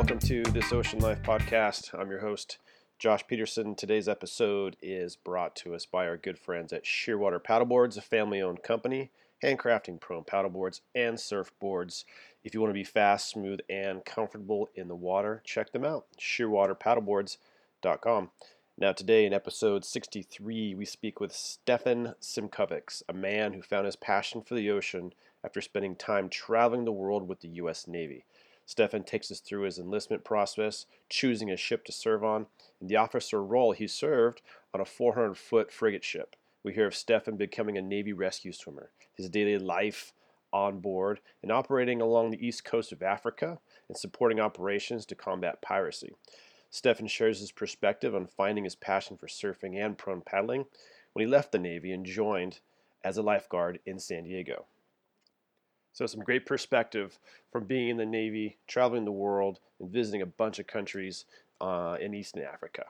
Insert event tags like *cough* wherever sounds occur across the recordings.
Welcome to this Ocean Life podcast. I'm your host, Josh Peterson. Today's episode is brought to us by our good friends at Shearwater Paddleboards, a family owned company, handcrafting prone paddleboards and surfboards. If you want to be fast, smooth, and comfortable in the water, check them out. ShearwaterPaddleboards.com. Now, today in episode 63, we speak with Stefan Simkovics, a man who found his passion for the ocean after spending time traveling the world with the U.S. Navy. Stefan takes us through his enlistment process, choosing a ship to serve on, and the officer role he served on a 400 foot frigate ship. We hear of Stefan becoming a Navy rescue swimmer, his daily life on board, and operating along the east coast of Africa and supporting operations to combat piracy. Stefan shares his perspective on finding his passion for surfing and prone paddling when he left the Navy and joined as a lifeguard in San Diego. So, some great perspective from being in the Navy, traveling the world, and visiting a bunch of countries uh, in Eastern Africa.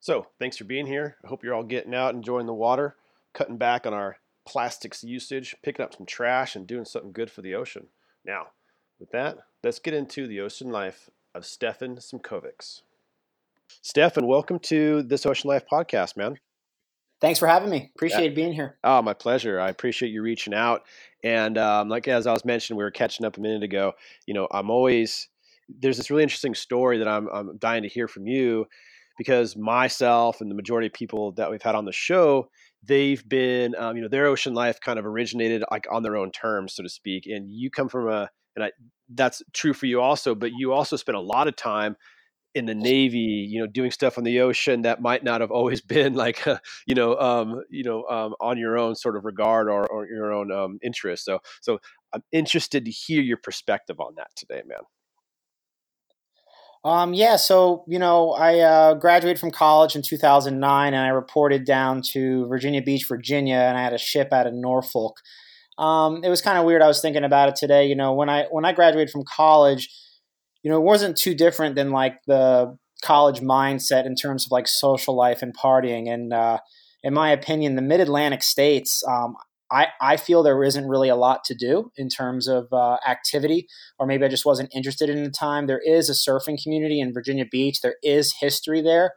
So, thanks for being here. I hope you're all getting out, enjoying the water, cutting back on our plastics usage, picking up some trash, and doing something good for the ocean. Now, with that, let's get into the ocean life of Stefan Simkovics. Stefan, welcome to this Ocean Life podcast, man. Thanks for having me. Appreciate yeah. being here. Oh, my pleasure. I appreciate you reaching out. And um, like as I was mentioning, we were catching up a minute ago. You know, I'm always there's this really interesting story that I'm, I'm dying to hear from you because myself and the majority of people that we've had on the show, they've been, um, you know, their ocean life kind of originated like on their own terms, so to speak. And you come from a, and I, that's true for you also, but you also spent a lot of time in the Navy, you know, doing stuff on the ocean that might not have always *laughs* been like, uh, you know, um, you know, um, on your own sort of regard or, or your own um, interest. So, so I'm interested to hear your perspective on that today, man. Um, yeah, so you know, I uh, graduated from college in 2009, and I reported down to Virginia Beach, Virginia, and I had a ship out of Norfolk. Um, it was kind of weird. I was thinking about it today. You know, when I when I graduated from college you know, it wasn't too different than like the college mindset in terms of like social life and partying. And uh, in my opinion, the Mid Atlantic states, um, I, I feel there isn't really a lot to do in terms of uh, activity, or maybe I just wasn't interested in the time. There is a surfing community in Virginia Beach. There is history there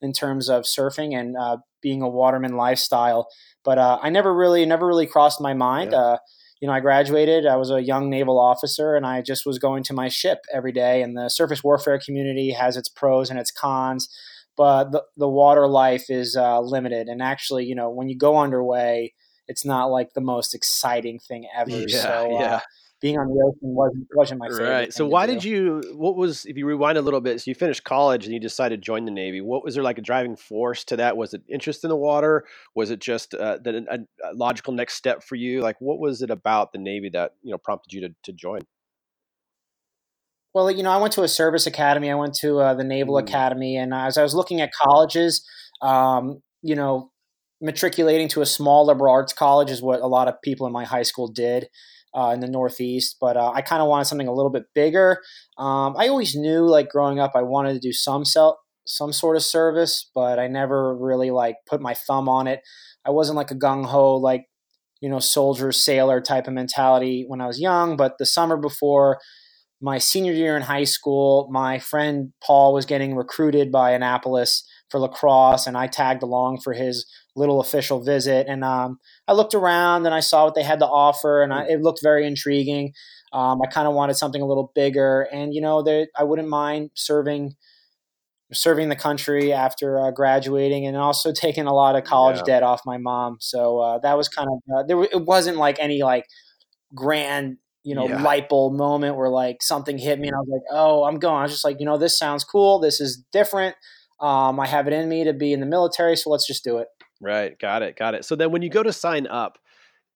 in terms of surfing and uh, being a waterman lifestyle, but uh, I never really, never really crossed my mind. Yeah. You know, I graduated, I was a young naval officer, and I just was going to my ship every day. And the surface warfare community has its pros and its cons, but the, the water life is uh, limited. And actually, you know, when you go underway, it's not like the most exciting thing ever. Yeah, so, uh, yeah being on the ocean wasn't wasn't my favorite. Right. So why did you? What was if you rewind a little bit? So you finished college and you decided to join the Navy. What was there like a driving force to that? Was it interest in the water? Was it just uh, the, a, a, logical next step for you? Like what was it about the Navy that you know prompted you to to join? Well, you know, I went to a service academy. I went to uh, the Naval mm. Academy, and as I was looking at colleges, um, you know, matriculating to a small liberal arts college is what a lot of people in my high school did uh, in the Northeast, but uh, I kind of wanted something a little bit bigger. Um, I always knew, like growing up, I wanted to do some sell some sort of service, but I never really like put my thumb on it. I wasn't like a gung ho like you know soldier sailor type of mentality when I was young. But the summer before my senior year in high school, my friend Paul was getting recruited by Annapolis for lacrosse, and I tagged along for his little official visit. And um, I looked around and I saw what they had to offer, and I, it looked very intriguing. Um, I kind of wanted something a little bigger, and you know, they, I wouldn't mind serving serving the country after uh, graduating, and also *laughs* taking a lot of college yeah. debt off my mom. So uh, that was kind of uh, there. It wasn't like any like grand you know, yeah. light bulb moment where like something hit me and I was like, oh, I'm going. I was just like, you know, this sounds cool. This is different. Um, I have it in me to be in the military, so let's just do it. Right. Got it. Got it. So then when you go to sign up,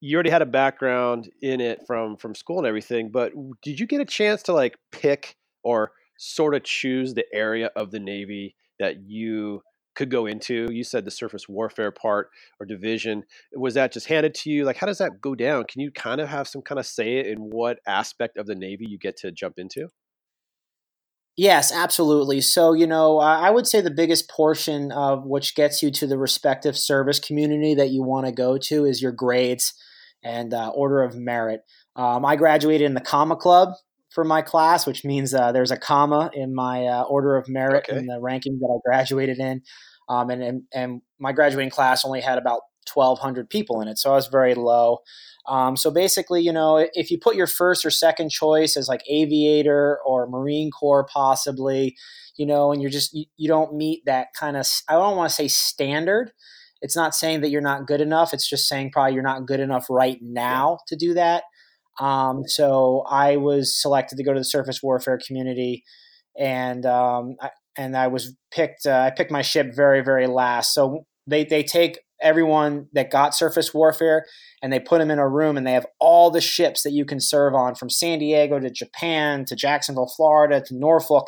you already had a background in it from from school and everything, but did you get a chance to like pick or sort of choose the area of the Navy that you could go into? You said the surface warfare part or division. Was that just handed to you? Like, how does that go down? Can you kind of have some kind of say in what aspect of the Navy you get to jump into? Yes, absolutely. So, you know, I would say the biggest portion of which gets you to the respective service community that you want to go to is your grades and uh, order of merit. Um, I graduated in the Comma Club for my class, which means uh, there's a comma in my uh, order of merit okay. in the ranking that I graduated in. Um, and, and, and my graduating class only had about 1,200 people in it, so I was very low. Um, so basically, you know, if you put your first or second choice as like aviator or Marine Corps, possibly, you know, and you're just you, you don't meet that kind of I don't want to say standard. It's not saying that you're not good enough. It's just saying probably you're not good enough right now to do that. Um, so I was selected to go to the surface warfare community, and um, I, and I was picked. Uh, I picked my ship very very last. So they they take everyone that got surface warfare and they put them in a room and they have all the ships that you can serve on from San Diego to Japan to Jacksonville, Florida to Norfolk.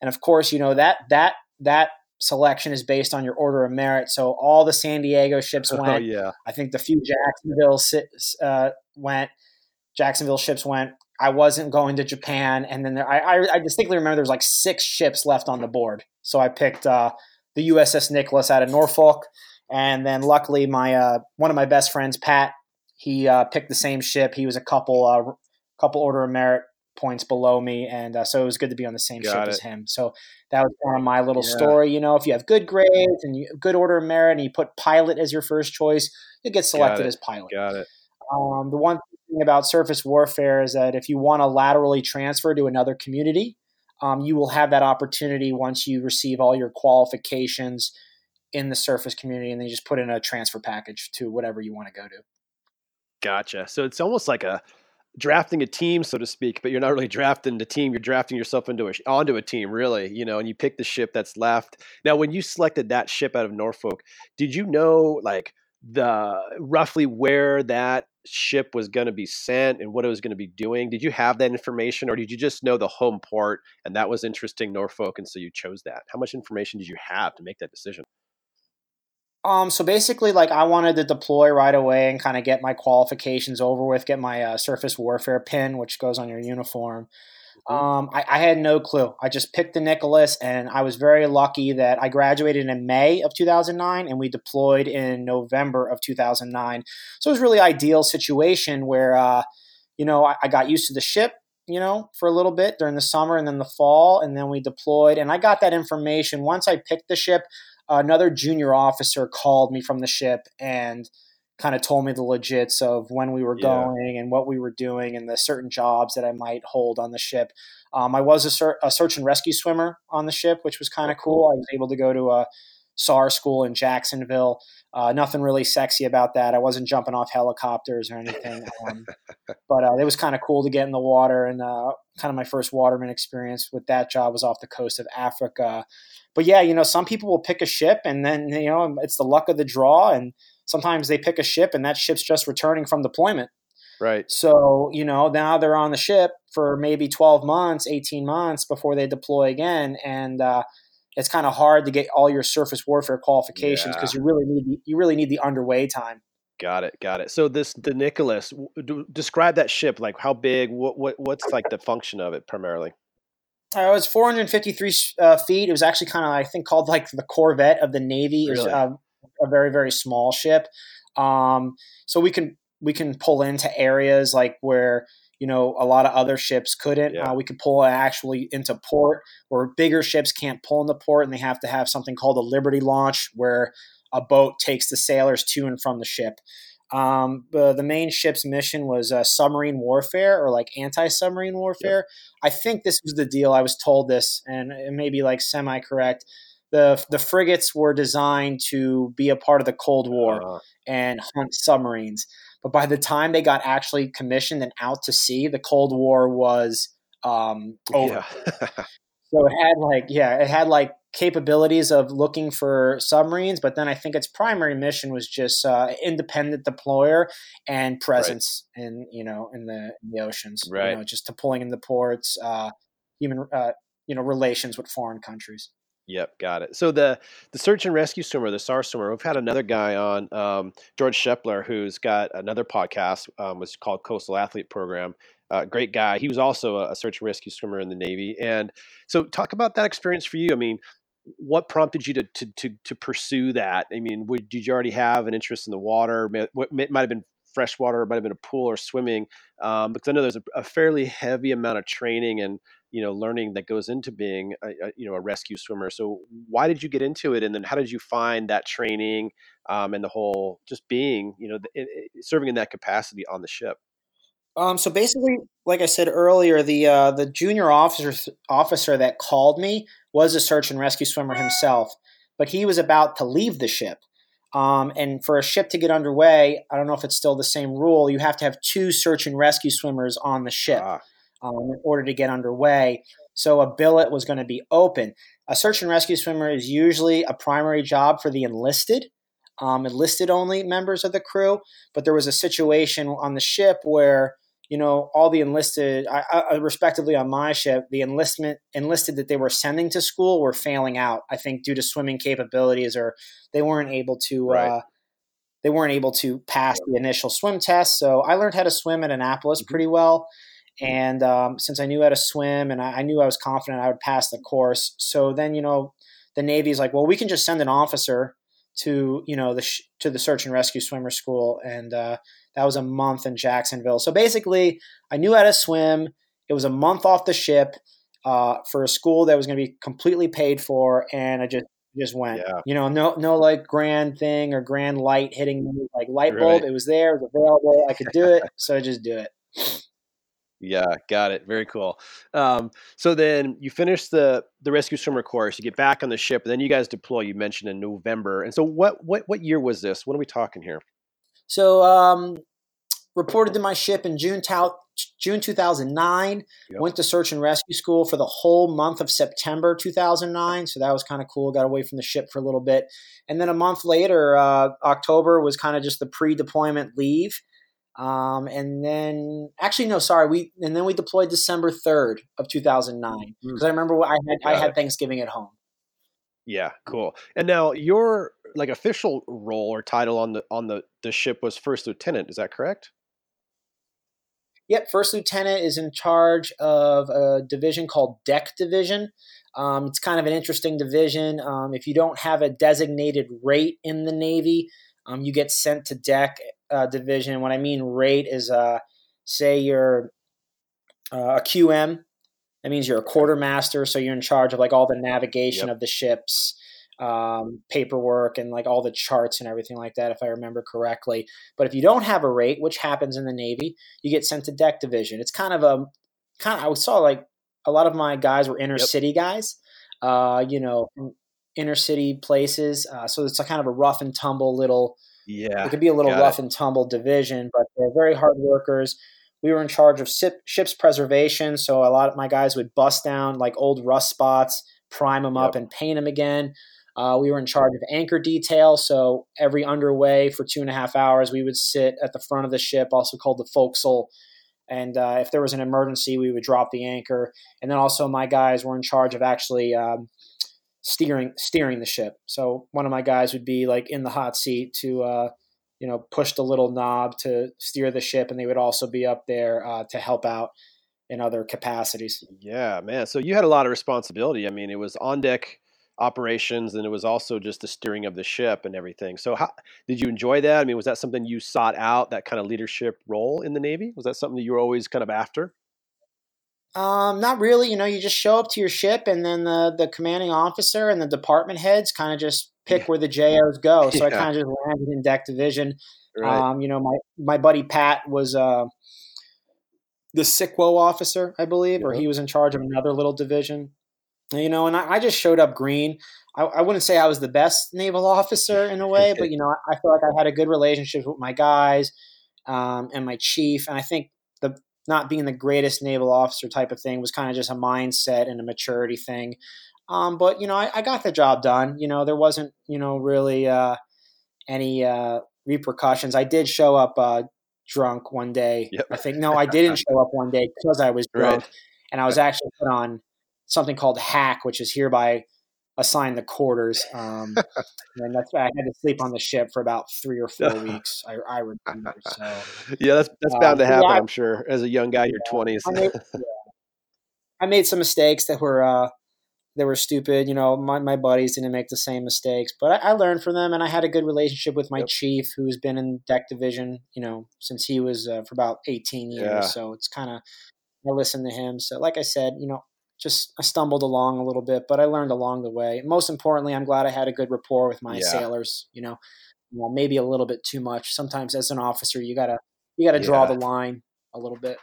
And of course, you know that that that selection is based on your order of merit. So all the San Diego ships *laughs* oh, went. Oh, yeah. I think the few Jacksonville uh, went. Jacksonville ships went. I wasn't going to Japan, and then there, I, I, distinctly remember there was like six ships left on the board. So I picked uh, the USS Nicholas out of Norfolk, and then luckily my uh, one of my best friends, Pat, he uh, picked the same ship. He was a couple uh, couple order of merit points below me, and uh, so it was good to be on the same Got ship it. as him. So that was kind of my little yeah. story. You know, if you have good grades and you, good order of merit, and you put pilot as your first choice, you get selected as pilot. Got it. Um, the one thing about surface warfare is that if you want to laterally transfer to another community, um, you will have that opportunity once you receive all your qualifications in the surface community, and then you just put in a transfer package to whatever you want to go to. Gotcha. So it's almost like a drafting a team, so to speak, but you're not really drafting the team. You're drafting yourself into a onto a team, really. You know, and you pick the ship that's left. Now, when you selected that ship out of Norfolk, did you know like the roughly where that ship was going to be sent and what it was going to be doing? Did you have that information, or did you just know the home port and that was interesting Norfolk, and so you chose that? How much information did you have to make that decision? Um, so basically, like I wanted to deploy right away and kind of get my qualifications over with, get my uh, surface warfare pin, which goes on your uniform. Mm-hmm. Um, I, I, had no clue. I just picked the Nicholas, and I was very lucky that I graduated in May of 2009, and we deployed in November of 2009. So it was really ideal situation where, uh, you know, I, I got used to the ship you know, for a little bit during the summer and then the fall, and then we deployed. And I got that information once I picked the ship another junior officer called me from the ship and kind of told me the legits of when we were yeah. going and what we were doing and the certain jobs that I might hold on the ship. Um, I was a, ser- a, search and rescue swimmer on the ship, which was kind of cool. I was able to go to a SAR school in Jacksonville. Uh, nothing really sexy about that. I wasn't jumping off helicopters or anything, *laughs* um, but uh, it was kind of cool to get in the water. And uh, kind of my first waterman experience with that job was off the coast of Africa but yeah, you know, some people will pick a ship and then, you know, it's the luck of the draw. And sometimes they pick a ship and that ship's just returning from deployment. Right. So, you know, now they're on the ship for maybe 12 months, 18 months before they deploy again. And, uh, it's kind of hard to get all your surface warfare qualifications because yeah. you really need the, you really need the underway time. Got it, got it. So this the Nicholas, describe that ship. Like how big? What what what's like the function of it primarily? Uh, it was 453 uh, feet. It was actually kind of, I think, called like the Corvette of the Navy. Really? It was uh, a very, very small ship. Um, so we can we can pull into areas like where you know a lot of other ships couldn't. Yeah. Uh, we could pull actually into port where bigger ships can't pull into port, and they have to have something called a Liberty launch, where a boat takes the sailors to and from the ship. Um, the, the main ship's mission was uh, submarine warfare or like anti submarine warfare. Yep. I think this was the deal. I was told this, and it may be like semi correct. The, the frigates were designed to be a part of the Cold War uh, and hunt submarines. But by the time they got actually commissioned and out to sea, the Cold War was um, over. Yeah. *laughs* so it had like, yeah, it had like capabilities of looking for submarines, but then I think its primary mission was just uh, independent deployer and presence right. in you know in the in the oceans, right? You know, just deploying in the ports, uh, human uh, you know relations with foreign countries. Yep, got it. So the the search and rescue swimmer, the SAR swimmer, we've had another guy on, um, George Shepler, who's got another podcast, um, was called Coastal Athlete Program. Uh, great guy. He was also a, a search and rescue swimmer in the Navy. And so, talk about that experience for you. I mean, what prompted you to to to, to pursue that? I mean, would, did you already have an interest in the water? What might have been freshwater, it might have been a pool or swimming, um, because I know there's a, a, fairly heavy amount of training and you know learning that goes into being a, a, you know a rescue swimmer. So why did you get into it, and then how did you find that training um, and the whole just being you know the, serving in that capacity on the ship? Um, so basically, like I said earlier, the uh, the junior officer officer that called me was a search and rescue swimmer himself, but he was about to leave the ship. Um, and for a ship to get underway, I don't know if it's still the same rule. You have to have two search and rescue swimmers on the ship ah. um, in order to get underway. So a billet was going to be open. A search and rescue swimmer is usually a primary job for the enlisted, um, enlisted only members of the crew. But there was a situation on the ship where you know, all the enlisted, I, I, respectively on my ship, the enlistment enlisted that they were sending to school were failing out. I think due to swimming capabilities, or they weren't able to, right. uh, they weren't able to pass the initial swim test. So I learned how to swim at Annapolis mm-hmm. pretty well, and um, since I knew how to swim and I, I knew I was confident I would pass the course, so then you know, the Navy's like, well, we can just send an officer to you know the sh- to the search and rescue swimmer school and uh, that was a month in Jacksonville. So basically, I knew how to swim. It was a month off the ship uh, for a school that was going to be completely paid for, and I just just went. Yeah. You know, no no like grand thing or grand light hitting me like light bulb. It was there, it was available. I could do it, so I just do it. Yeah, got it. Very cool. Um, so then you finish the the rescue swimmer course. You get back on the ship, and then you guys deploy. You mentioned in November. And so what what what year was this? What are we talking here? So um, reported to my ship in June, June 2009. Yep. Went to search and rescue school for the whole month of September 2009. So that was kind of cool. Got away from the ship for a little bit. And then a month later, uh, October was kind of just the pre-deployment leave. Um, and then actually no, sorry, we and then we deployed December 3rd of 2009 because mm. I remember I had Got I had it. Thanksgiving at home. Yeah, cool. And now your like official role or title on the on the the ship was first lieutenant. Is that correct? Yep, first lieutenant is in charge of a division called Deck Division. Um, it's kind of an interesting division. Um, if you don't have a designated rate in the Navy, um, you get sent to Deck uh, Division. What I mean rate is, uh, say you're uh, a QM. That means you're a quartermaster, so you're in charge of like all the navigation yep. of the ships um, paperwork and like all the charts and everything like that, if I remember correctly. But if you don't have a rate, which happens in the Navy, you get sent to deck division. It's kind of a kind of I saw like a lot of my guys were inner yep. city guys, uh, you know, inner city places. Uh, so it's a kind of a rough and tumble little. Yeah, it could be a little rough it. and tumble division, but they're very hard workers. We were in charge of ship, ships preservation, so a lot of my guys would bust down like old rust spots, prime them yep. up, and paint them again. Uh, we were in charge of anchor detail. So every underway for two and a half hours, we would sit at the front of the ship, also called the forecastle. And uh, if there was an emergency, we would drop the anchor. And then also my guys were in charge of actually um, steering steering the ship. So one of my guys would be like in the hot seat to uh, you know push the little knob to steer the ship, and they would also be up there uh, to help out in other capacities. Yeah, man. So you had a lot of responsibility. I mean, it was on deck operations and it was also just the steering of the ship and everything. So how did you enjoy that? I mean, was that something you sought out that kind of leadership role in the Navy? Was that something that you were always kind of after? Um, not really. You know, you just show up to your ship, and then the the commanding officer and the department heads kind of just pick where the JOs go. *laughs* So yeah. I kind of just landed in deck division. Right. Um, you know, my my buddy Pat was uh, the SICWO officer, I believe, yeah. or he was in charge of another little division you know, and I, I just showed up green. I, I, wouldn't say I was the best naval officer in a way, but *laughs* you know, I, I feel like I had a good relationship with my guys um, and my chief, and I think the not being the greatest naval officer type of thing was kind of just a mindset and a maturity thing. Um, but you know, I, I, got the job done. You know, there wasn't you know really uh, any uh, repercussions. I did show up uh, drunk one day. Yep. I think no, I didn't *laughs* show up one day because I was drunk, right. and I was actually put on something called hack, which is hereby assigned the quarters. Um, *laughs* and that's I had to sleep on the ship for about three or four *laughs* weeks. I, I remember. So yeah, that's that's bound to um, happen. Yeah, I'm sure. As a young guy in your twenties, I, *laughs* I, made some mistakes that were uh, they were stupid. You know, my, my buddies didn't make the same mistakes, but I, I learned from them, and I had a good relationship with my yep. chief, who's been in deck division, you know, since he was uh, for about 18 years. Yeah. So it's kind of I listened to him. So, like I said, you know, just I stumbled along a little bit, but I learned along the way. Most importantly, I'm glad I had a good rapport with my yeah. sailors. You know, well, maybe a little bit too much. Sometimes, as an officer, you gotta you gotta yeah. draw the line a little bit.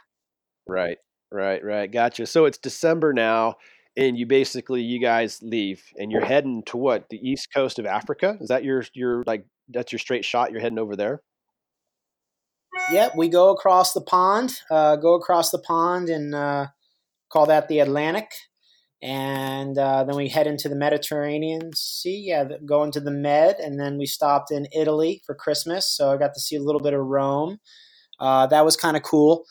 Right, right, right. Gotcha. So it's December now and you basically you guys leave and you're heading to what the east coast of africa is that your your like that's your straight shot you're heading over there yep we go across the pond uh, go across the pond and uh, call that the atlantic. And uh, then we head into the mediterranean sea. Yeah go into the med and then we stopped in italy for christmas so i got to see a little bit of rome. Uh, that was kind of cool.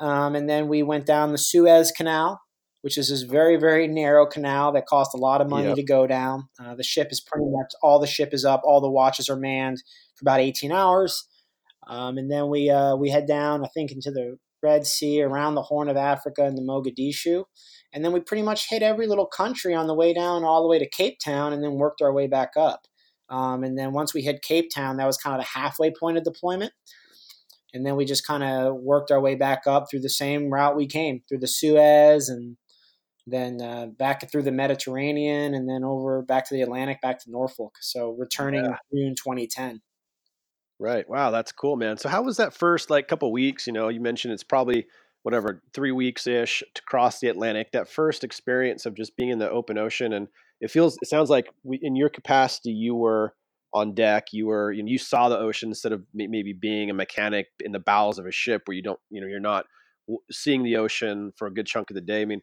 Um, and then we went down the suez canal which is this very very narrow canal that cost a lot of money yep. to go down. Uh, the ship is pretty much all the ship is up, all the watches are manned for about 18 hours, um, and then we uh, we head down I think into the Red Sea, around the Horn of Africa, and the Mogadishu, and then we pretty much hit every little country on the way down, all the way to Cape Town, and then worked our way back up. Um, and then once we hit Cape Town, that was kind of the halfway point of deployment and then we just kind of worked our way back up through the same route we came through the Suez and then uh, back through the Mediterranean, and then over back to the Atlantic, back to Norfolk. So returning yeah. June 2010. Right. Wow, that's cool, man. So how was that first like couple weeks? You know, you mentioned it's probably whatever three weeks ish to cross the Atlantic. That first experience of just being in the open ocean, and it feels, it sounds like we, in your capacity, you were on deck. You were, you know, you saw the ocean instead of maybe being a mechanic in the bowels of a ship where you don't, you know, you're not seeing the ocean for a good chunk of the day. I mean,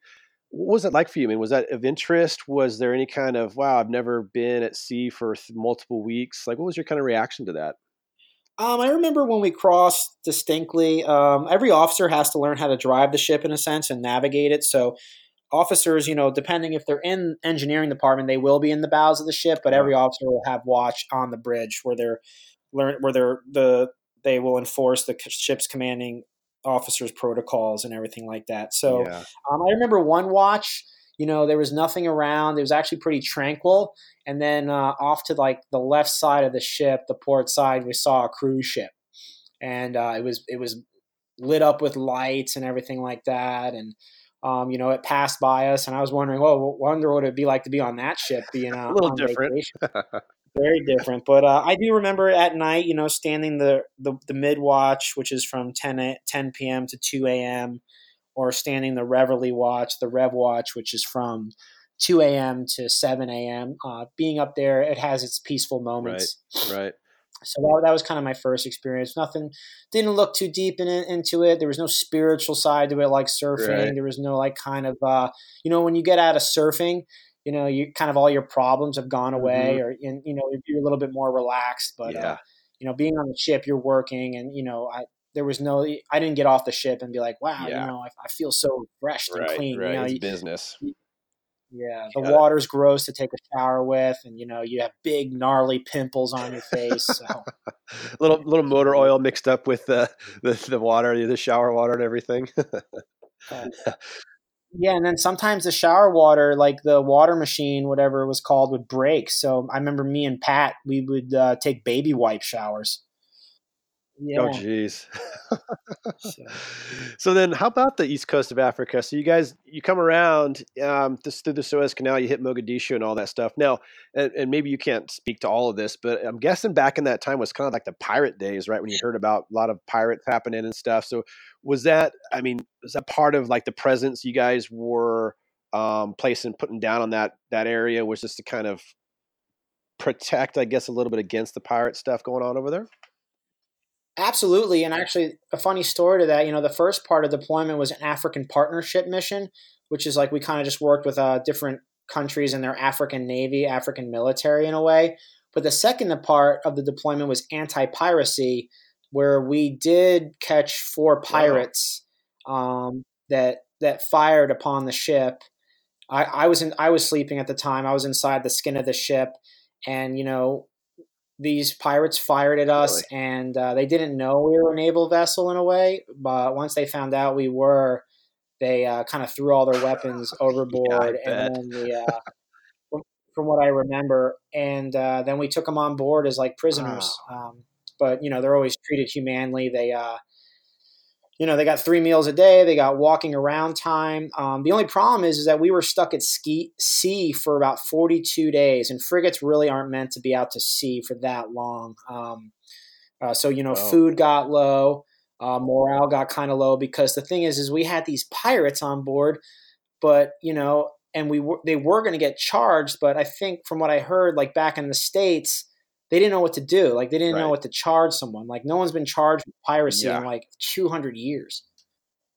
what was it like for you? I mean, was that of interest? Was there any kind of wow? I've never been at sea for th- multiple weeks. Like, what was your kind of reaction to that? Um, I remember when we crossed distinctly. Um, every officer has to learn how to drive the ship in a sense and navigate it. So, officers, you know, depending if they're in engineering department, they will be in the bows of the ship, but every officer will have watch on the bridge where they're learn where they're the they will enforce the ship's commanding officers' protocols and everything like that. So yeah. um, I remember one watch. You know, there was nothing around. It was actually pretty tranquil. And then uh, off to like the left side of the ship, the port side, we saw a cruise ship, and uh, it was it was lit up with lights and everything like that. And um, you know, it passed by us, and I was wondering, well, wonder what it'd be like to be on that ship, being uh, *laughs* a little different. *laughs* very different. But uh, I do remember at night, you know, standing the the, the mid watch, which is from 10, 10 p.m. to 2 a.m., or standing the Reveille watch, the Rev watch, which is from 2 a.m. to 7 a.m. Uh, being up there, it has its peaceful moments. Right. Right. So that, that was kind of my first experience. Nothing, didn't look too deep in into it. There was no spiritual side to it like surfing. Right. There was no like kind of, uh, you know, when you get out of surfing, you know, you kind of all your problems have gone away, mm-hmm. or in, you know, you're a little bit more relaxed. But uh, yeah. uh, you know, being on the ship, you're working, and you know, I there was no, I didn't get off the ship and be like, wow, yeah. you know, I, I, feel so refreshed right, and clean. Right, you know, you, business. Yeah, the water's gross to take a shower with, and you know you have big gnarly pimples on your face. So. *laughs* little little motor oil mixed up with the the, the water, the shower water, and everything. uh, *laughs* yeah, and then sometimes the shower water, like the water machine, whatever it was called, would break. So I remember me and Pat, we would uh, take baby wipe showers. Oh, yeah. Oh, jeez. *laughs* so. so. then, how about the east coast of Africa? So you guys, you come around um, this, through the Suez Canal, you hit Mogadishu and all that stuff. Now, and, and, maybe you can't speak to all of this, but I'm guessing back in that time was kind of like the pirate days, right? When you heard about a lot of pirates happening and stuff. So was that? I mean, was that part of like the presence you guys were um, placing, putting down on that that area? Was just to kind of protect, I guess, a little bit against the pirate stuff going on over there? Absolutely. And actually, a funny story to that, you know, the first part of deployment was an African partnership mission, which is like we kind of just worked with uh, different countries and their African Navy, African military in a way. But the second part of the deployment was anti piracy, where we did catch four pirates wow. um, that that fired upon the ship. I, I was in I was sleeping at the time. I was inside the skin of the ship, and you know these pirates fired at us, really? and uh, they didn't know we were a naval vessel in a way. But once they found out we were, they uh, kind of threw all their weapons *laughs* overboard, yeah, and then the uh, *laughs* from, from, what I remember, and uh, then we took them on board as like prisoners. Wow. Um, but you know, they're always treated humanely. They uh, you know they got three meals a day they got walking around time um, the only problem is, is that we were stuck at ski, sea for about 42 days and frigates really aren't meant to be out to sea for that long um, uh, so you know oh. food got low uh, morale got kind of low because the thing is is we had these pirates on board but you know and we were they were going to get charged but i think from what i heard like back in the states they didn't know what to do. Like they didn't right. know what to charge someone. Like no one's been charged with piracy yeah. in like 200 years.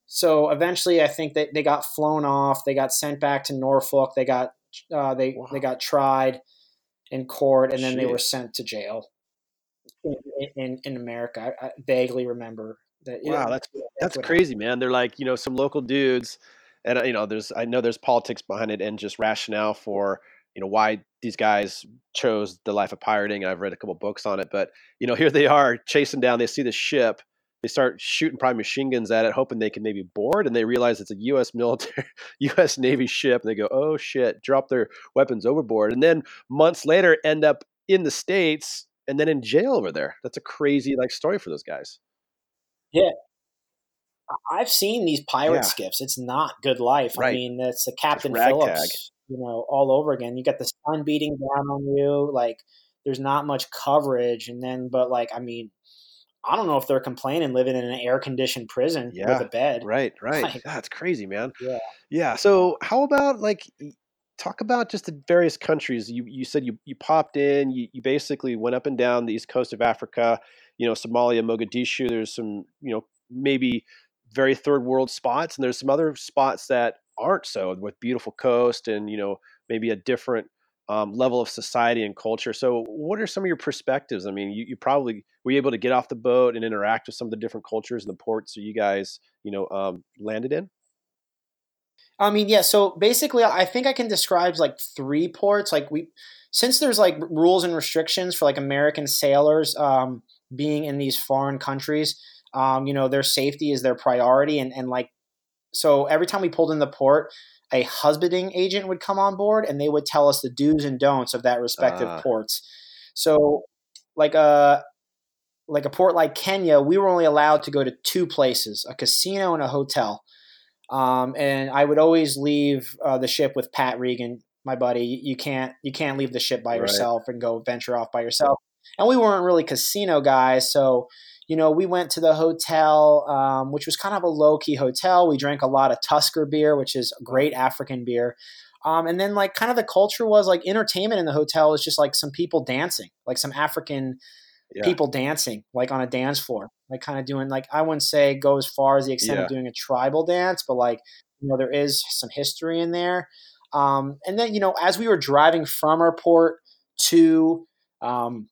So eventually, I think that they got flown off. They got sent back to Norfolk. They got uh, they wow. they got tried in court, and then they were sent to jail in in, in America. I, I, vaguely remember that. Wow, know, that's that's, that's crazy, happened. man. They're like you know some local dudes, and you know there's I know there's politics behind it and just rationale for you know why these guys chose the life of pirating. I've read a couple books on it, but you know *laughs* here they are chasing down. They see the ship. They start shooting probably machine guns at it, hoping they can maybe board, and they realize it's a U.S. *laughs* military, U.S. Navy ship. And they go, "Oh shit!" Drop their weapons overboard, and then months later end up in the states and then in jail over there. That's a crazy like story for those guys. Yeah, I've seen these pirate yeah. skiffs. It's not good life. Right. I mean, it's a Captain Phillips you know, all over again. You got the sun beating down on you. Like, there's not much coverage. And then, but like, I mean, I don't know if they're complaining living in an air conditioned prison yeah, with a bed. Right, *laughs* right. Like, That's crazy, man. Yeah. Yeah. So, how about like, talk about just the various countries. You, you said you, you popped in, you, you basically went up and down the east coast of Africa, you know, Somalia, Mogadishu. There's some, you know, maybe very third world spots, and there's some other spots that aren't so with beautiful coast and you know maybe a different um, level of society and culture. So, what are some of your perspectives? I mean, you, you, probably were able to get off the boat and interact with some of the different cultures and the ports that you guys, you know, um, landed in. I mean, yeah. So basically, I think I can describe like three ports. Like we, since there's like rules and restrictions for like American sailors um, being in these foreign countries, um, you know, their safety is their priority, and and like so every time we pulled in the port, a husbanding agent would come on board and they would tell us the do's and don'ts of that respective uh. ports. So like a like a port like Kenya, we were only allowed to go to two places: a casino and a hotel. Um, and I would always leave uh, the ship with Pat Regan, my buddy. You can't you can't leave the ship by yourself right. and go venture off by yourself. And we weren't really casino guys, so you know, we went to the hotel, um, which was kind of a low key hotel. We drank a lot of Tusker beer, which is great African beer. Um, and then, like, kind of the culture was like entertainment in the hotel was just like some people dancing, like some African yeah. people dancing, like on a dance floor, like kind of doing, like, I wouldn't say go as far as the extent yeah. of doing a tribal dance, but like, you know, there is some history in there. Um, and then, you know, as we were driving from our port to um,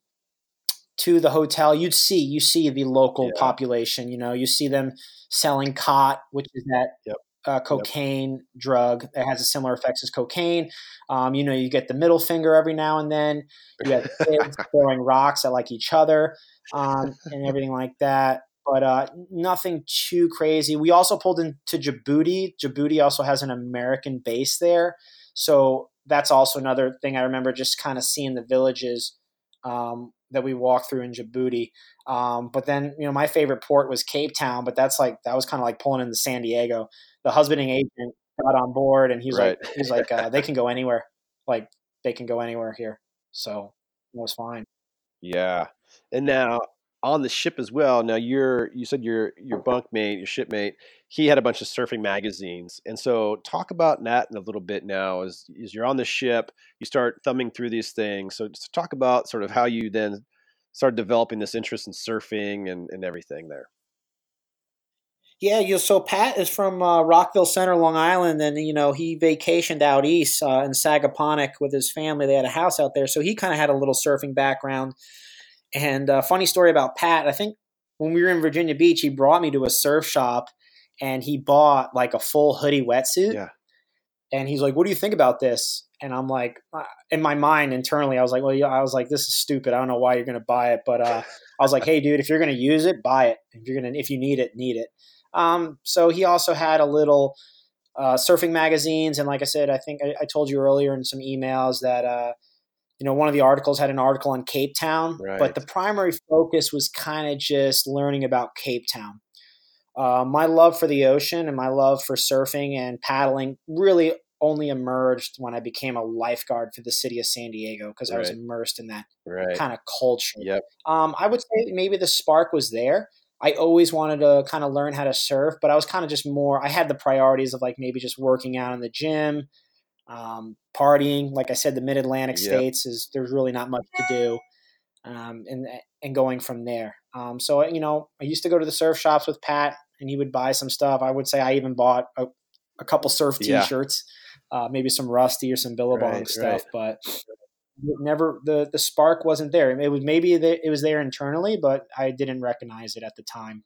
to the hotel, you'd see you see the local yeah. population. You know, you see them selling khat, which is that yep. uh, cocaine yep. drug that has a similar effects as cocaine. Um, you know, you get the middle finger every now and then. You have *laughs* kids throwing rocks at like each other um, and *laughs* everything like that. But uh, nothing too crazy. We also pulled into Djibouti. Djibouti also has an American base there, so that's also another thing I remember. Just kind of seeing the villages um, that we walked through in Djibouti. Um, but then, you know, my favorite port was Cape Town, but that's like that was kind of like pulling into San Diego. The husbanding agent got on board, and he's right. like, he's like, uh, they can go anywhere. Like they can go anywhere here. So it was fine. Yeah, and now on the ship as well. Now you're you said your your bunkmate, your shipmate, he had a bunch of surfing magazines, and so talk about that in a little bit now. As as you're on the ship, you start thumbing through these things. So just talk about sort of how you then started developing this interest in surfing and and everything there. Yeah, you so Pat is from uh, Rockville Centre, Long Island, and you know he vacationed out east uh, in Sagaponack with his family. They had a house out there, so he kind of had a little surfing background. And a uh, funny story about Pat, I think when we were in Virginia Beach, he brought me to a surf shop and he bought like a full hoodie wetsuit. Yeah. And he's like, "What do you think about this?" And I'm like, uh, in my mind internally, I was like, "Well, yeah, I was like, this is stupid. I don't know why you're going to buy it, but uh, I was like, *laughs* hey, dude, if you're going to use it, buy it. If you're gonna, if you need it, need it." Um, so he also had a little uh, surfing magazines, and like I said, I think I, I told you earlier in some emails that uh, you know one of the articles had an article on Cape Town, Right. but the primary focus was kind of just learning about Cape Town. Uh, my love for the ocean and my love for surfing and paddling really only emerged when I became a lifeguard for the city of San Diego because I was immersed in that Right. kind of culture. Yep. Um, I would say maybe the spark was there. I always wanted to kind of learn how to surf, but I was kind of just more. I had the priorities of like maybe just working out in the gym, um, partying. Like I said, the Mid Atlantic Yep. states is there's really not much to do, um, and and going from there. Um, so you know, I used to go to the surf shops with Pat, and he would buy some stuff. I would say I even bought a, a couple surf T-shirts, uh, maybe some Rusty or some Billabong Right, stuff, but never the the spark wasn't there. It was maybe the, it was there internally, but I didn't recognize it at the time.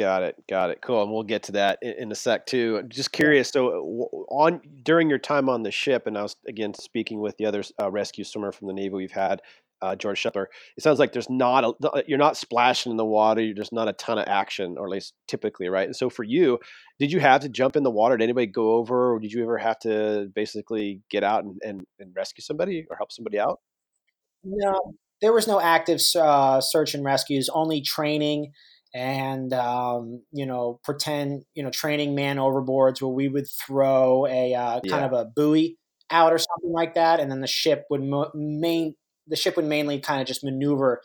Got it. Got it. Cool. And we'll get to that in, in a sec too. Just curious. So, uh, on during your time on the ship, and I was again speaking with the other uh, rescue swimmer from the Navy we've had, uh, George Shepler. It sounds like there's not a, you're not splashing in the water. You're just not a ton of action, or at least typically, right? And so for you, did you have to jump in the water? Did anybody go over, or did you ever have to basically get out and, and, and rescue somebody or help somebody out? No, there was no active uh, search and rescues, only training and um, you know pretend you know training man overboards where we would throw a uh, kind Yeah. of a buoy out or something like that, and then the ship would mo- main the ship would mainly kind of just maneuver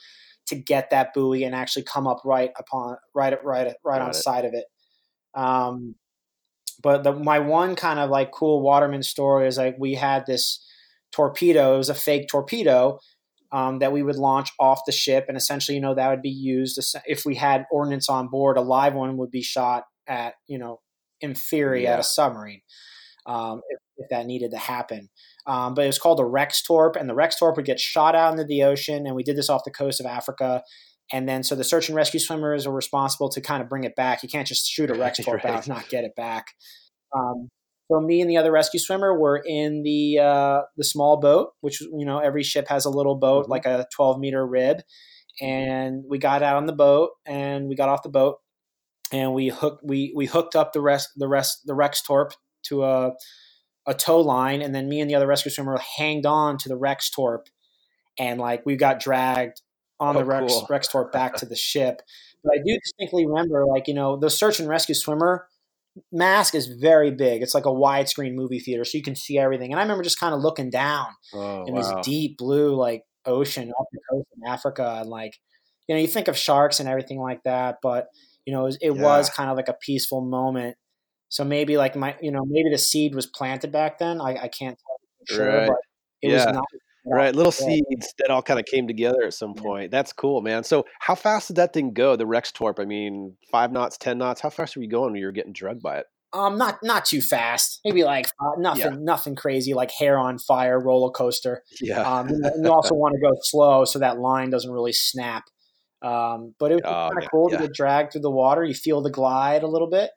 to get that buoy and actually come up right upon right right right on it. side of it. Um, but the, my one kind of like cool waterman story is like we had this torpedo. It was a fake torpedo um, that we would launch off the ship, and essentially, you know, that would be used if we had ordnance on board. A live one would be shot at, you know, in theory, at a submarine um, if, if that needed to happen. Um, but it was called a Rex Torp, and the Rex Torp would get shot out into the ocean, and we did this off the coast of Africa. And then, so the search and rescue swimmers are responsible to kind of bring it back. You can't just shoot a Rex Torp Right. out and not get it back. Um, so me and the other rescue swimmer were in the uh, the small boat, which you know every ship has a little boat, Mhm. like a 12 meter rib, and we got out on the boat and we got off the boat and we hooked we we hooked up the rest the rest the Rex Torp to a a tow line, and then me and the other rescue swimmer hanged on to the Rex Torp, and like we got dragged on Oh, the Rex cool. Rex Torp back to *laughs* the ship. But I do distinctly remember, like you know, the search and rescue swimmer mask is very big. It's like a widescreen movie theater, so you can see everything. And I remember just kind of looking down Oh, in wow. this deep blue like ocean off the coast of Africa, and like you know, you think of sharks and everything like that, but you know, it was, it was kind of like a peaceful moment. So maybe like my, you know, maybe the seed was planted back then. I, I can't tell for sure, Right. but it was not. Right, little Yeah. seeds that all kind of came together at some Yeah. point. That's cool, man. So, how fast did that thing go? The Rex Torp. I mean, five knots, ten knots. How fast were you going when you were getting drugged by it? Um, not not too fast. Maybe like uh, nothing, nothing crazy like hair on fire roller coaster. Yeah. Um, you, and you also *laughs* want to go slow so that line doesn't really snap. Um, but it was Oh, kind of cool yeah. to get dragged through the water. You feel the glide a little bit.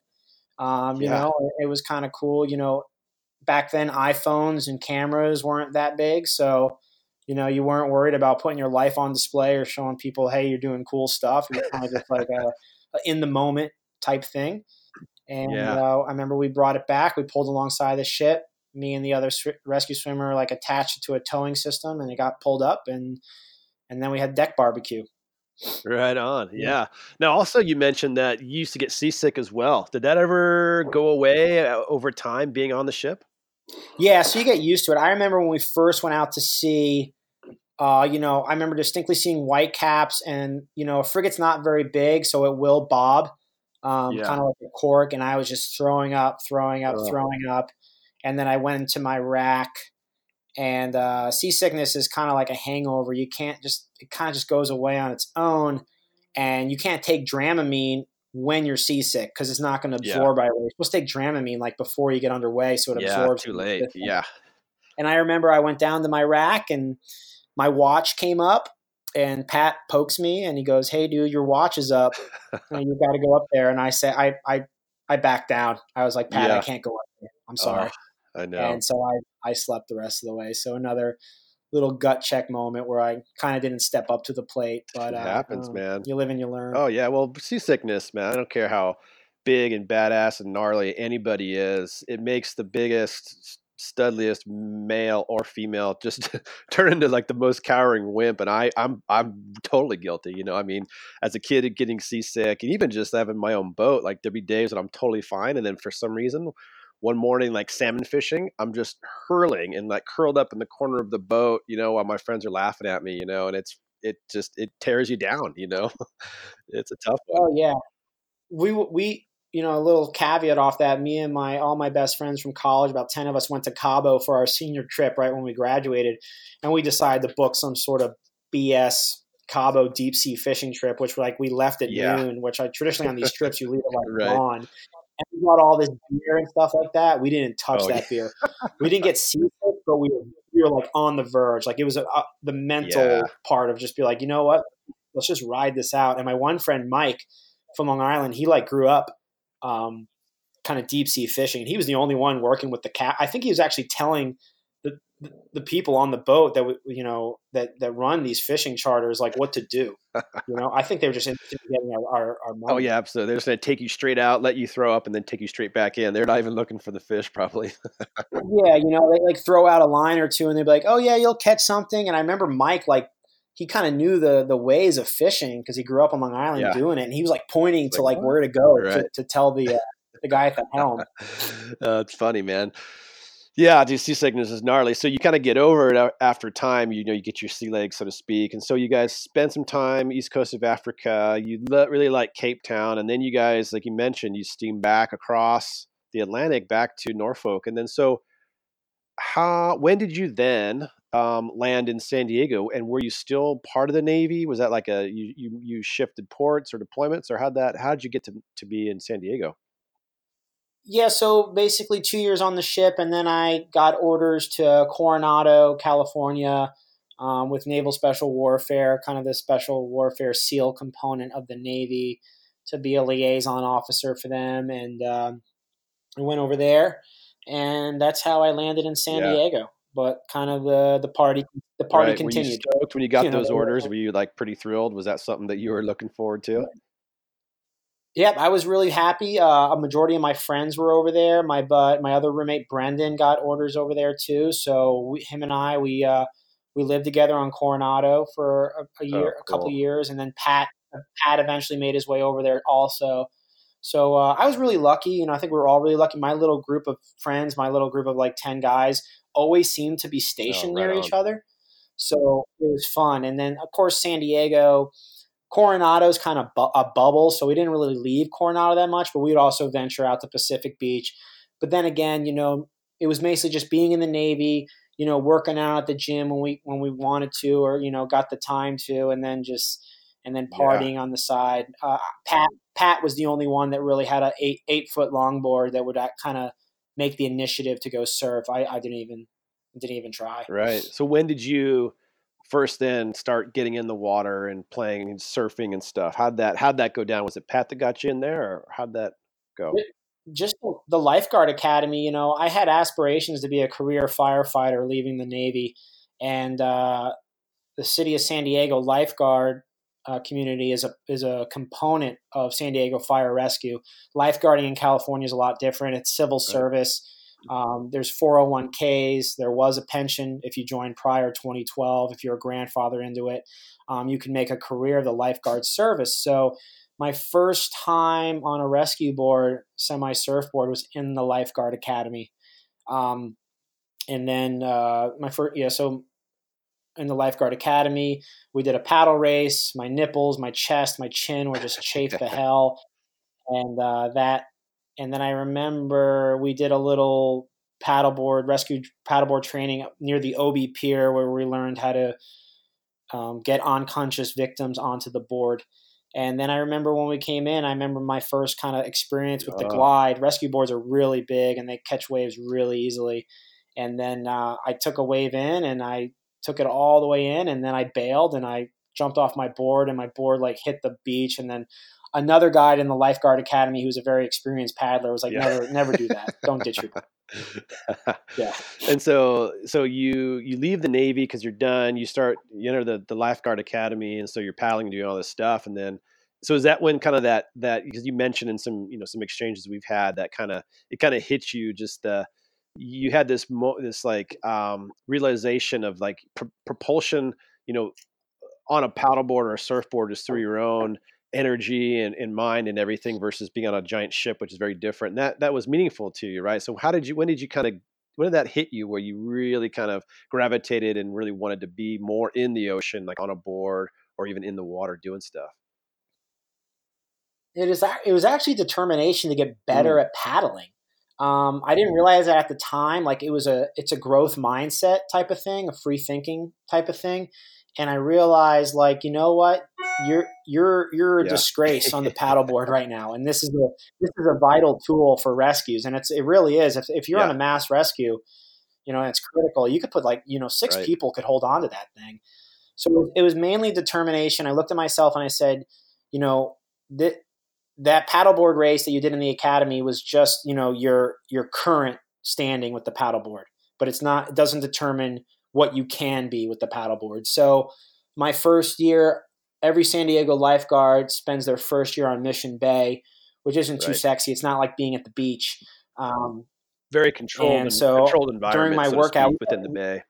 Um, you Yeah. know, it, it was kind of cool. You know, back then iPhones and cameras weren't that big, so you know you weren't worried about putting your life on display or showing people, hey, you're doing cool stuff. It was kind of just like a, a in the moment type thing. And Yeah. uh, I remember we brought it back. We pulled alongside the ship. Me and the other sw- rescue swimmer like attached it to a towing system, and it got pulled up, and and then we had deck barbecue. Right on. Yeah. Yeah. Now, also, you mentioned that you used to get seasick as well. Did that ever go away uh, over time being on the ship? Yeah, so you get used to it. I remember when we first went out to sea. Uh, you know, I remember distinctly seeing white caps, and you know, a frigate's not very big, so it will bob, um, Yeah. kind of like a cork. And I was just throwing up, throwing up, throwing up, and then I went into my rack. And uh, seasickness is kind of like a hangover. You can't just it kind of just goes away on its own, and you can't take Dramamine when you're seasick because it's not going to Yeah. absorb right away. You're supposed to take Dramamine like before you get underway, so it Yeah, absorbs. too late. Yeah. And I remember I went down to my rack and my watch came up and Pat pokes me and he goes, Hey dude, your watch is up. *laughs* and you gotta go up there. And I said I I I backed down. I was like, Pat, I can't go up there. I'm sorry. Oh, I know. and so I, I slept the rest of the way. So another little gut check moment where I kind of didn't step up to the plate. But It uh, happens, um, man. You live and you learn. Oh yeah, well, seasickness, man. I don't care how big and badass and gnarly anybody is, it makes the biggest studliest male or female just *laughs* turn into like the most cowering wimp and i i'm i'm totally guilty you know i mean as a kid getting seasick and even just having my own boat like there'd be days that i'm totally fine and then for some reason one morning like salmon fishing i'm just hurling and like curled up in the corner of the boat you know while my friends are laughing at me you know and it's it just it tears you down you know *laughs* it's a tough one. oh yeah we we you know, a little caveat off that. Me and my all my best friends from college, about ten of us, went to Cabo for our senior trip right when we graduated, and we decided to book some sort of BS Cabo deep sea fishing trip, which like we left at yeah. noon. Which I traditionally on these trips you leave at like *laughs* right. dawn. And we got all this beer and stuff like that. We didn't touch oh, that yeah. beer. We didn't get seasick, but we were, we were like on the verge. Like it was a, a, the mental yeah. part of just be like, you know what, let's just ride this out. And my one friend Mike from Long Island, he like grew up um, kind of deep sea fishing. And he was the only one working with the cat. I think he was actually telling the, the people on the boat that you know that that run these fishing charters like what to do. you know, I think they were just interested in getting our, our, our Oh yeah, absolutely. They're just going to take you straight out, let you throw up, and then take you straight back in. They're not even looking for the fish, probably. *laughs* yeah, you know, they like throw out a line or two, and they'd be like, "Oh yeah, you'll catch something." And I remember Mike like he kind of knew the the ways of fishing because he grew up on Long Island yeah. doing it, and he was like pointing to like where to go right. to, to, tell the uh, the guy at the helm. *laughs* uh, it's funny, man. Yeah, the seasickness is gnarly. So you kind of get over it after time. You know, you get your sea legs, so to speak. And so you guys spend some time east coast of Africa. You really like Cape Town, and then you guys, like you mentioned, you steam back across the Atlantic back to Norfolk, and then so how? When did you then um, land in San Diego, and were you still part of the Navy? Was that like a you you, you shifted ports or deployments, or how that how did you get to to be in San Diego? Yeah, so basically two years on the ship, and then I got orders to Coronado, California, um, with Naval Special Warfare, kind of the Special Warfare SEAL component of the Navy, to be a liaison officer for them, and um, I went over there, and that's how I landed in San yeah. Diego but kind of the the party the party right. continued. Were you stoked when you got you those know, orders? Were you like pretty thrilled? Was that something that you were looking forward to? Yep, I was really happy. Uh, a majority of my friends were over there. My but my other roommate Brendan got orders over there too. So we, him and I we uh, we lived together on Coronado for a, a year, oh, cool. a couple years, and then Pat Pat eventually made his way over there also. So uh, I was really lucky. You know, I think we were all really lucky. My little group of friends, my little group of like ten guys, always seemed to be stationed oh, right near on. each other. So it was fun. And then, of course, San Diego, Coronado's kind of bu- a bubble. So we didn't really leave Coronado that much, but we'd also venture out to Pacific Beach. But then again, you know, it was basically just being in the Navy, you know, working out at the gym when we when we wanted to, or you know, got the time to, and then just and then partying yeah. on the side. Uh, Pat Pat was the only one that really had a eight eight foot longboard that would kind of make the initiative to go surf. I, I didn't even didn't even try. Right. So when did you first then start getting in the water and playing and surfing and stuff? How'd that how'd that go down? Was it Pat that got you in there, or how'd that go? Just the lifeguard academy. You know, I had aspirations to be a career firefighter leaving the Navy, and uh, the city of San Diego lifeguard uh, community is a is a component of San Diego Fire Rescue. Lifeguarding in California is a lot different. It's civil right. service. Um, there's 401ks. There was a pension if you joined prior 2012. If you're a grandfather into it, um, you can make a career of the lifeguard service. So my first time on a rescue board, semi surfboard, was in the lifeguard academy. Um, and then uh, my first, yeah, so in the lifeguard academy. We did a paddle race. My nipples, my chest, my chin were just chafed to *laughs* hell, and uh, that. And then I remember we did a little paddleboard rescue paddleboard training near the OB Pier where we learned how to um, get unconscious victims onto the board. And then I remember when we came in, I remember my first kind of experience with the uh. glide. Rescue boards are really big and they catch waves really easily. And then uh, I took a wave in and I took it all the way in, and then I bailed and I jumped off my board, and my board like hit the beach, and then another guy in the lifeguard academy who's a very experienced paddler was like yeah. never never do that *laughs* don't ditch your boat. *laughs* yeah and so so you you leave the navy because you're done you start you enter the, the lifeguard academy and so you're paddling and doing all this stuff and then so is that when kind of that that because you mentioned in some you know some exchanges we've had that kind of it kind of hits you just the you had this mo- this like um, realization of like pr- propulsion you know on a paddleboard or a surfboard is through your own energy and, and mind and everything versus being on a giant ship which is very different and that that was meaningful to you right? So how did you when did you kind of when did that hit you where you really kind of gravitated and really wanted to be more in the ocean like on a board or even in the water doing stuff? It is it was actually determination to get better mm. at paddling. Um, i didn't realize that at the time like it was a it's a growth mindset type of thing a free thinking type of thing and i realized like you know what you're you're you're a yeah. disgrace on the *laughs* paddleboard right now, and this is a this is a vital tool for rescues, and it's it really is. If if you're yeah. on a mass rescue, you know it's critical. You could put like you know six right. people could hold on to that thing. So it was mainly determination. I looked at myself and I said, you know that that paddleboard race that you did in the academy was just you know your your current standing with the paddleboard, but it's not. It doesn't determine what you can be with the paddleboard. So my first year every San Diego lifeguard spends their first year on Mission Bay, which isn't too sexy. It's not like being at the beach. Um, Very controlled and, so controlled environment during my so workout within the bay.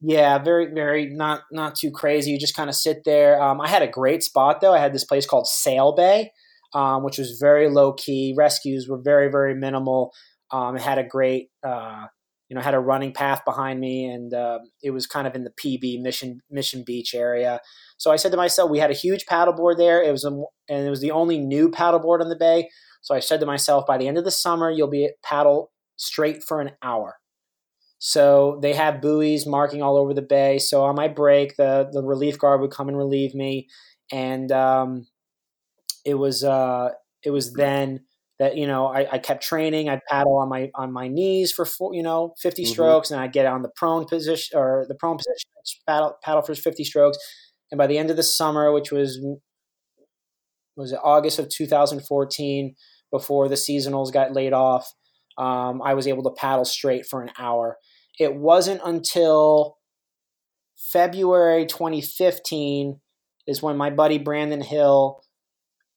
Yeah, very, very not not too crazy. You just kind of sit there. Um, I had a great spot though. I had this place called Sail Bay, um, which was very low key. Rescues were very, very minimal. Um, it had a great uh, you know had a running path behind me and uh, it was kind of in the pb mission mission beach area. So i said to myself we had a huge paddleboard there. It was a, and it was the only new paddleboard on the bay. So i said to myself by the end of the summer you'll be paddle straight for an hour. So they have buoys marking all over the bay. So on my break the the relief guard would come and relieve me. And um, it was uh, it was then that you know I, I, kept training i'd paddle on my on my knees for four, you know 50 mm-hmm. strokes and i'd get on the prone position or the prone position paddle paddle for 50 strokes and by the end of the summer which was was it august of 2014 before the seasonals got laid off um, i was able to paddle straight for an hour it wasn't until february 2015 is when my buddy brandon hill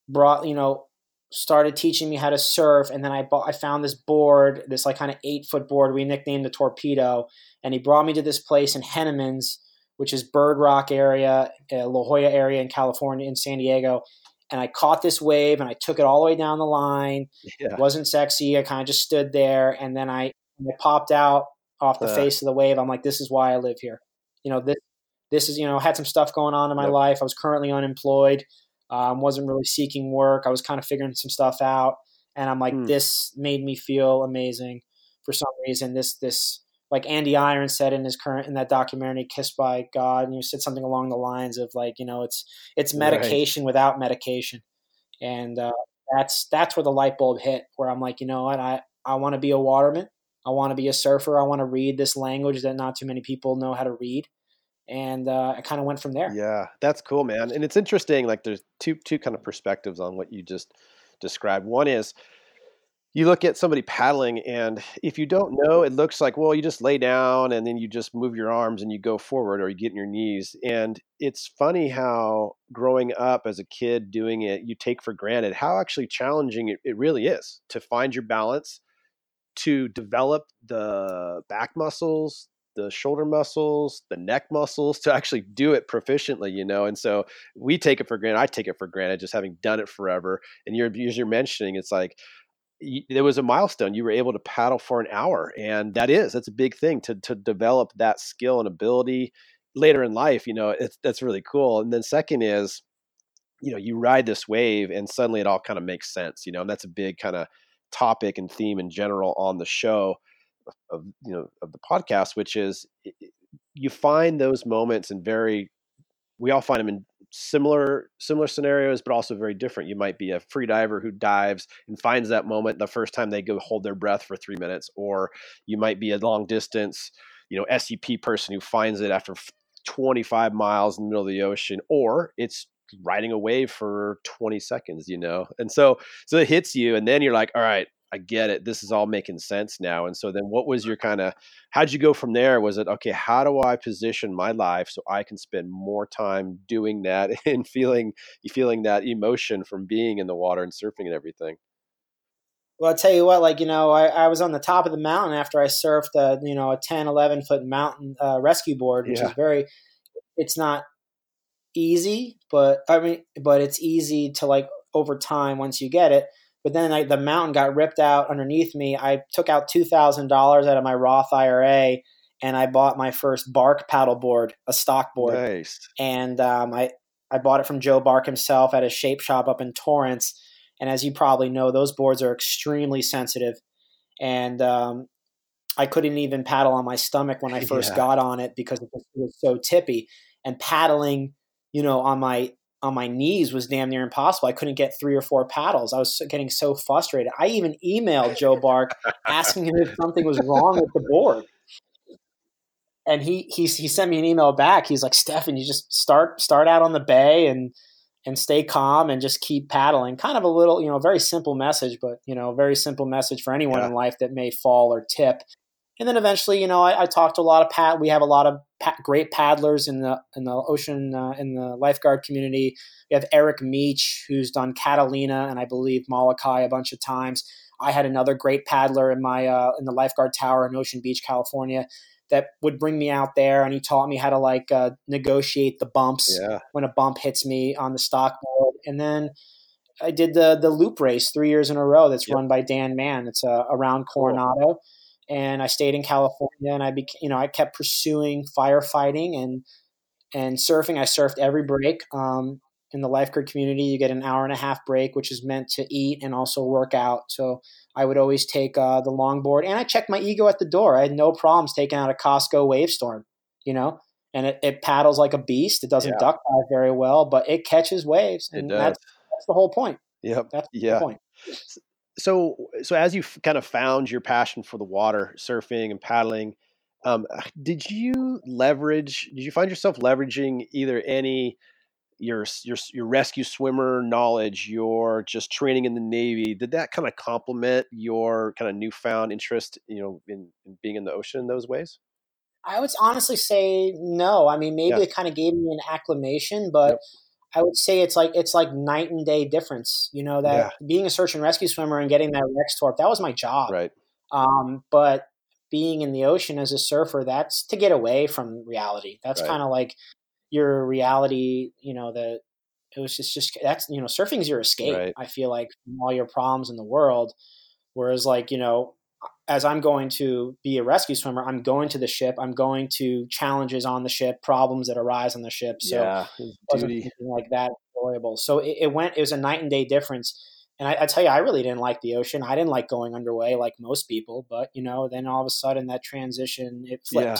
brought you know started teaching me how to surf and then I bought I found this board, this like kind of eight foot board we nicknamed the torpedo, and he brought me to this place in Hennemans, which is Bird Rock area, uh, La Jolla area in California, in San Diego. And I caught this wave and I took it all the way down the line. Yeah. It wasn't sexy. I kind of just stood there and then I, I popped out off the uh. face of the wave. I'm like, this is why I live here. You know, this this is, you know, had some stuff going on in my yep. life. I was currently unemployed um, wasn't really seeking work. I was kind of figuring some stuff out, and I'm like, mm. this made me feel amazing for some reason. This this like Andy Irons said in his current in that documentary, "Kissed by God," and you said something along the lines of like, you know, it's it's medication right. without medication, and uh, that's that's where the light bulb hit. Where I'm like, you know what, I I want to be a waterman. I want to be a surfer. I want to read this language that not too many people know how to read and uh, I kind of went from there. Yeah, that's cool, man. And it's interesting. Like, there's two two kind of perspectives on what you just described. One is you look at somebody paddling, and if you don't know, it looks like well, you just lay down and then you just move your arms and you go forward, or you get in your knees. And it's funny how growing up as a kid doing it, you take for granted how actually challenging it, it really is to find your balance, to develop the back muscles, the shoulder muscles, the neck muscles to actually do it proficiently, you know. And so we take it for granted. I take it for granted just having done it forever. And you're as you're mentioning, it's like there was a milestone. You were able to paddle for an hour, and that is that's a big thing to to develop that skill and ability later in life. You know, it's that's really cool. And then second is, you know, you ride this wave, and suddenly it all kind of makes sense. You know, and that's a big kind of topic and theme in general on the show of you know of the podcast, which is you find those moments in very we all find them in similar similar scenarios, but also very different. You might be a free diver who dives and finds that moment the first time they go hold their breath for three minutes, or you might be a long distance, you know, SUP person who finds it after 25 miles in the middle of the ocean, or it's riding a wave for 20 seconds, you know? And so, so it hits you. And then you're like, all right, I get it. This is all making sense now. And so then what was your kind of how'd you go from there? Was it okay, how do I position my life so I can spend more time doing that *laughs* and feeling feeling that emotion from being in the water and surfing and everything? Well, I'll tell you what, like, you know, I, I was on the top of the mountain after I surfed a, you know, a 10, 11 foot mountain uh, rescue board, which yeah. is very, it's not easy, but I mean, but it's easy to like over time once you get it. But then I, the mountain got ripped out underneath me. I took out two thousand dollars out of my Roth IRA and I bought my first Bark paddleboard, a stock board. Nice. And um, I I bought it from Joe Bark himself at his shape shop up in Torrance. And as you probably know, those boards are extremely sensitive. And um, I couldn't even paddle on my stomach when I *laughs* first yeah. got on it because it was so tippy. And paddling you know, on my on my knees was damn near impossible. I couldn't get three or four paddles. I was getting so frustrated. I even emailed Joe Bark *laughs* asking him if something was wrong with the board. And he he he sent me an email back. He's like, "Stefan, you just start start out on the bay and and stay calm and just keep paddling." Kind of a little, you know, very simple message, but you know, very simple message for anyone yeah. in life that may fall or tip. And then eventually, you know, I, I talked to a lot of pat. We have a lot of pa- great paddlers in the in the ocean uh, in the lifeguard community. We have Eric Meach, who's done Catalina and I believe Molokai a bunch of times. I had another great paddler in my uh, in the lifeguard tower in Ocean Beach, California, that would bring me out there, and he taught me how to like uh, negotiate the bumps yeah. when a bump hits me on the stock board, and then. I did the the loop race three years in a row. That's yep. run by Dan Mann. It's uh, around Coronado. Cool and I stayed in California and I became, you know, I kept pursuing firefighting and and surfing. I surfed every break. Um, in the lifeguard community, you get an hour and a half break, which is meant to eat and also work out. So I would always take uh, the longboard, and I checked my ego at the door. I had no problems taking out a Costco Wavestorm, you know, and it, it paddles like a beast. It doesn't yeah. duck dive very well, but it catches waves, and that's, that's the whole point. Yep. That's yeah. point so so as you kind of found your passion for the water surfing and paddling um, did you leverage did you find yourself leveraging either any your your your rescue swimmer knowledge your just training in the navy did that kind of complement your kind of newfound interest you know in, in being in the ocean in those ways? I would honestly say no. I mean maybe yeah. it kind of gave me an acclimation but yep I would say it's like it's like night and day difference. You know that yeah. being a search and rescue swimmer and getting that Rextorp that was my job. Right. Um, but being in the ocean as a surfer, that's to get away from reality. That's right. kind of like your reality. You know that it was just just that's you know surfing is your escape. Right. I feel like from all your problems in the world. Whereas like you know as I'm going to be a rescue swimmer, I'm going to the ship. I'm going to challenges on the ship, problems that arise on the ship. So yeah, wasn't like that enjoyable. So it, it, went. It was a night and day difference. And I, I, tell you, I really didn't like the ocean. I didn't like going underway like most people. But you know, then all of a sudden that transition it flipped, yeah.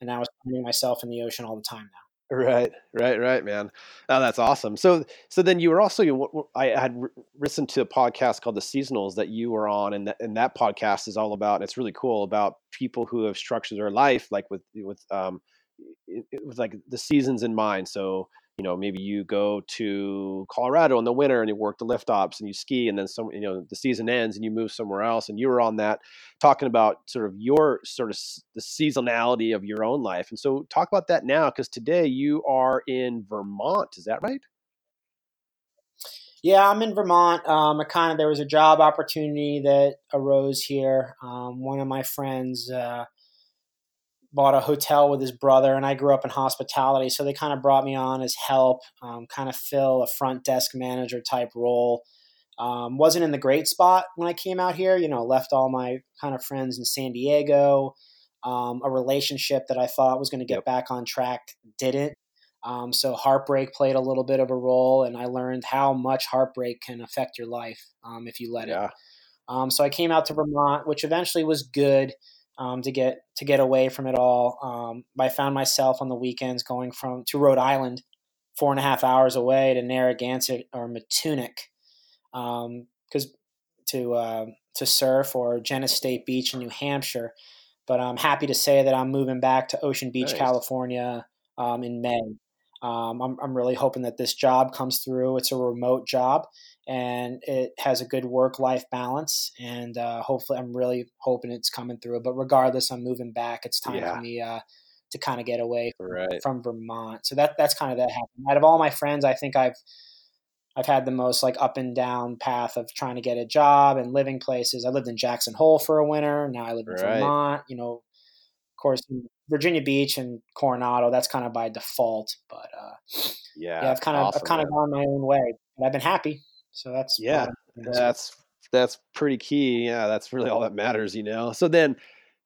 and I was finding myself in the ocean all the time now. Right, right, right, man. Oh, that's awesome. So, so then you were also you, I had listened to a podcast called The Seasonals that you were on, and that, and that podcast is all about. It's really cool about people who have structured their life like with with um with like the seasons in mind. So you know maybe you go to colorado in the winter and you work the lift ops and you ski and then some you know the season ends and you move somewhere else and you were on that talking about sort of your sort of the seasonality of your own life and so talk about that now because today you are in vermont is that right yeah, I'm in Vermont. Um, I kind of there was a job opportunity that arose here. Um, one of my friends uh, bought a hotel with his brother, and I grew up in hospitality, so they kind of brought me on as help, um, kind of fill a front desk manager type role. Um, wasn't in the great spot when I came out here. You know, left all my kind of friends in San Diego. Um, a relationship that I thought was going to get yep. back on track didn't. Um, so heartbreak played a little bit of a role, and I learned how much heartbreak can affect your life um, if you let yeah. it. Um, so I came out to Vermont, which eventually was good um, to get to get away from it all. Um, I found myself on the weekends going from to Rhode Island, four and a half hours away to Narragansett or because um, to uh, to surf or Jenness State Beach in New Hampshire. But I'm happy to say that I'm moving back to Ocean Beach, nice. California, um, in May. Um, I'm, I'm really hoping that this job comes through. It's a remote job and it has a good work life balance. And uh, hopefully, I'm really hoping it's coming through. But regardless, I'm moving back. It's time yeah. for me uh, to kind of get away from, right. from, Vermont. So that that's kind of that happened. Out of all my friends, I think I've I've had the most like up and down path of trying to get a job and living places. I lived in Jackson Hole for a winter. Now I live in right. Vermont. You know, of course, Virginia Beach and Coronado. That's kind of by default. But uh, yeah, yeah, I've kind of awesome, I've kind man. of gone my own way. But I've been happy. So that's yeah, that's that's pretty key. Yeah, that's really all that matters, you know. So then,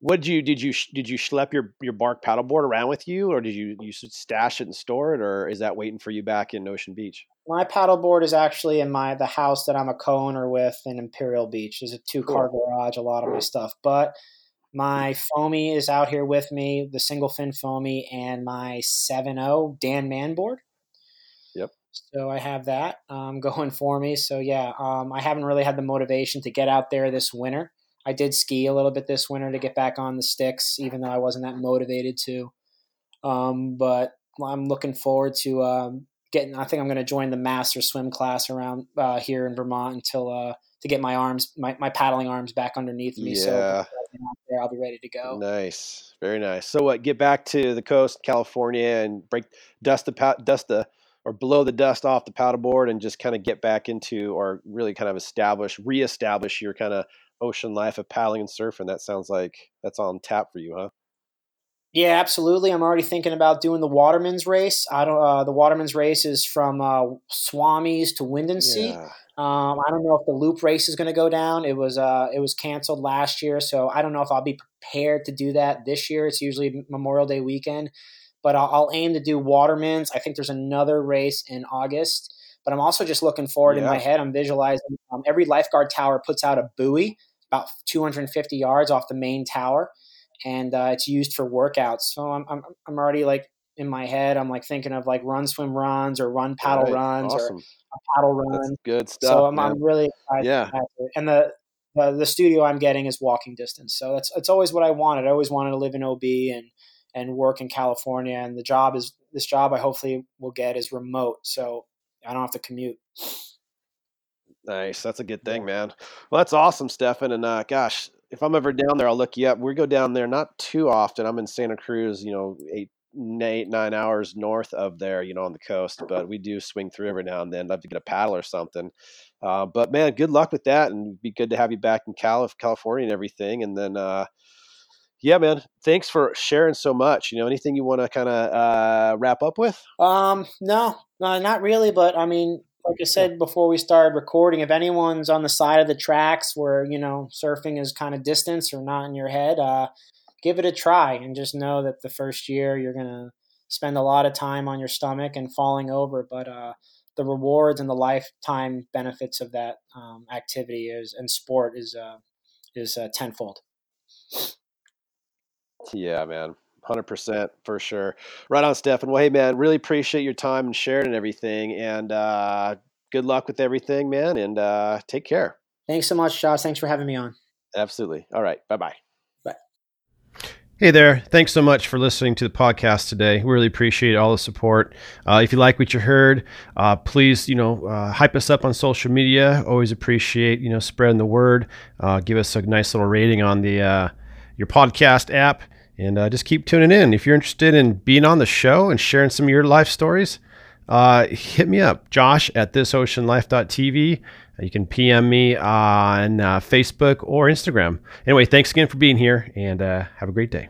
what did you did you did you schlep your your bark paddleboard around with you, or did you you stash it and store it, or is that waiting for you back in Ocean Beach? My paddleboard is actually in my the house that I'm a co-owner with in Imperial Beach. There's a two car cool. garage, a lot of my stuff, but my foamy is out here with me, the single fin foamy, and my 7.0 Dan Man board. Yep. So I have that um, *laughs* going for me. So yeah, um, I haven't really had the motivation to get out there this winter. I did ski a little bit this winter to get back on the sticks, even though I wasn't that motivated to. Um, but I'm looking forward to um, getting. I think I'm going to join the master swim class around uh, here in Vermont until uh, to get my arms, my, my paddling arms back underneath me. Yeah. So there, I'll be ready to go. Nice, very nice. So what? Get back to the coast, California, and break dust the dust the or blow the dust off the paddleboard and just kind of get back into or really kind of establish reestablish your kind of ocean life of paddling and surfing that sounds like that's on tap for you huh yeah absolutely i'm already thinking about doing the waterman's race i don't uh, the waterman's race is from uh, swamis to windansea yeah. Um, i don't know if the loop race is going to go down it was uh, it was canceled last year so i don't know if i'll be prepared to do that this year it's usually memorial day weekend but I'll, I'll, aim to do Waterman's. I think there's another race in August, but I'm also just looking forward yeah. in my head. I'm visualizing um, every lifeguard tower puts out a buoy about 250 yards off the main tower, and uh, it's used for workouts. So I'm, I'm, I'm already like in my head, I'm like thinking of like run, swim runs or run, paddle right. runs awesome. or a paddle run. That's good stuff. So I'm, I'm really excited. Yeah. And the, the, the studio I'm getting is walking distance. So that's, it's always what I wanted. I always wanted to live in OB and, and work in California. And the job is this job I hopefully will get is remote, so I don't have to commute. Nice, that's a good thing, man. Well, that's awesome, Stefan. And uh, gosh, if I'm ever down there, I'll look you up. We go down there not too often. I'm in Santa Cruz, you know, eight, eight, nine hours north of there, you know, on the coast. But we do swing through every now and then. Love to get a paddle or something. Uh, but man, good luck with that, and be good to have you back in Cal- California and everything. And then, uh, yeah, man. Thanks for sharing so much. You know, anything you want to kind of uh, wrap up with? Um, no, no, not really. But I mean, like I said before we started recording, if anyone's on the side of the tracks where you know surfing is kind of distance or not in your head, uh, give it a try and just know that the first year you're gonna spend a lot of time on your stomach and falling over, but uh, the rewards and the lifetime benefits of that um, activity is and sport is uh, is uh, tenfold. Yeah, man. 100% for sure. Right on, Stefan. Well, hey, man, really appreciate your time and sharing and everything. And uh, good luck with everything, man. And uh, take care. Thanks so much, Josh. Thanks for having me on. Absolutely. All right. Bye bye. Hey there. Thanks so much for listening to the podcast today. We really appreciate all the support. Uh, if you like what you heard, uh, please, you know, uh, hype us up on social media. Always appreciate, you know, spreading the word. Uh, give us a nice little rating on the uh, your podcast app and uh, just keep tuning in. If you're interested in being on the show and sharing some of your life stories, hit me up, Josh at thisoceanlife.tv. You can PM me on uh, Facebook or Instagram. Anyway, thanks again for being here and uh, have a great day.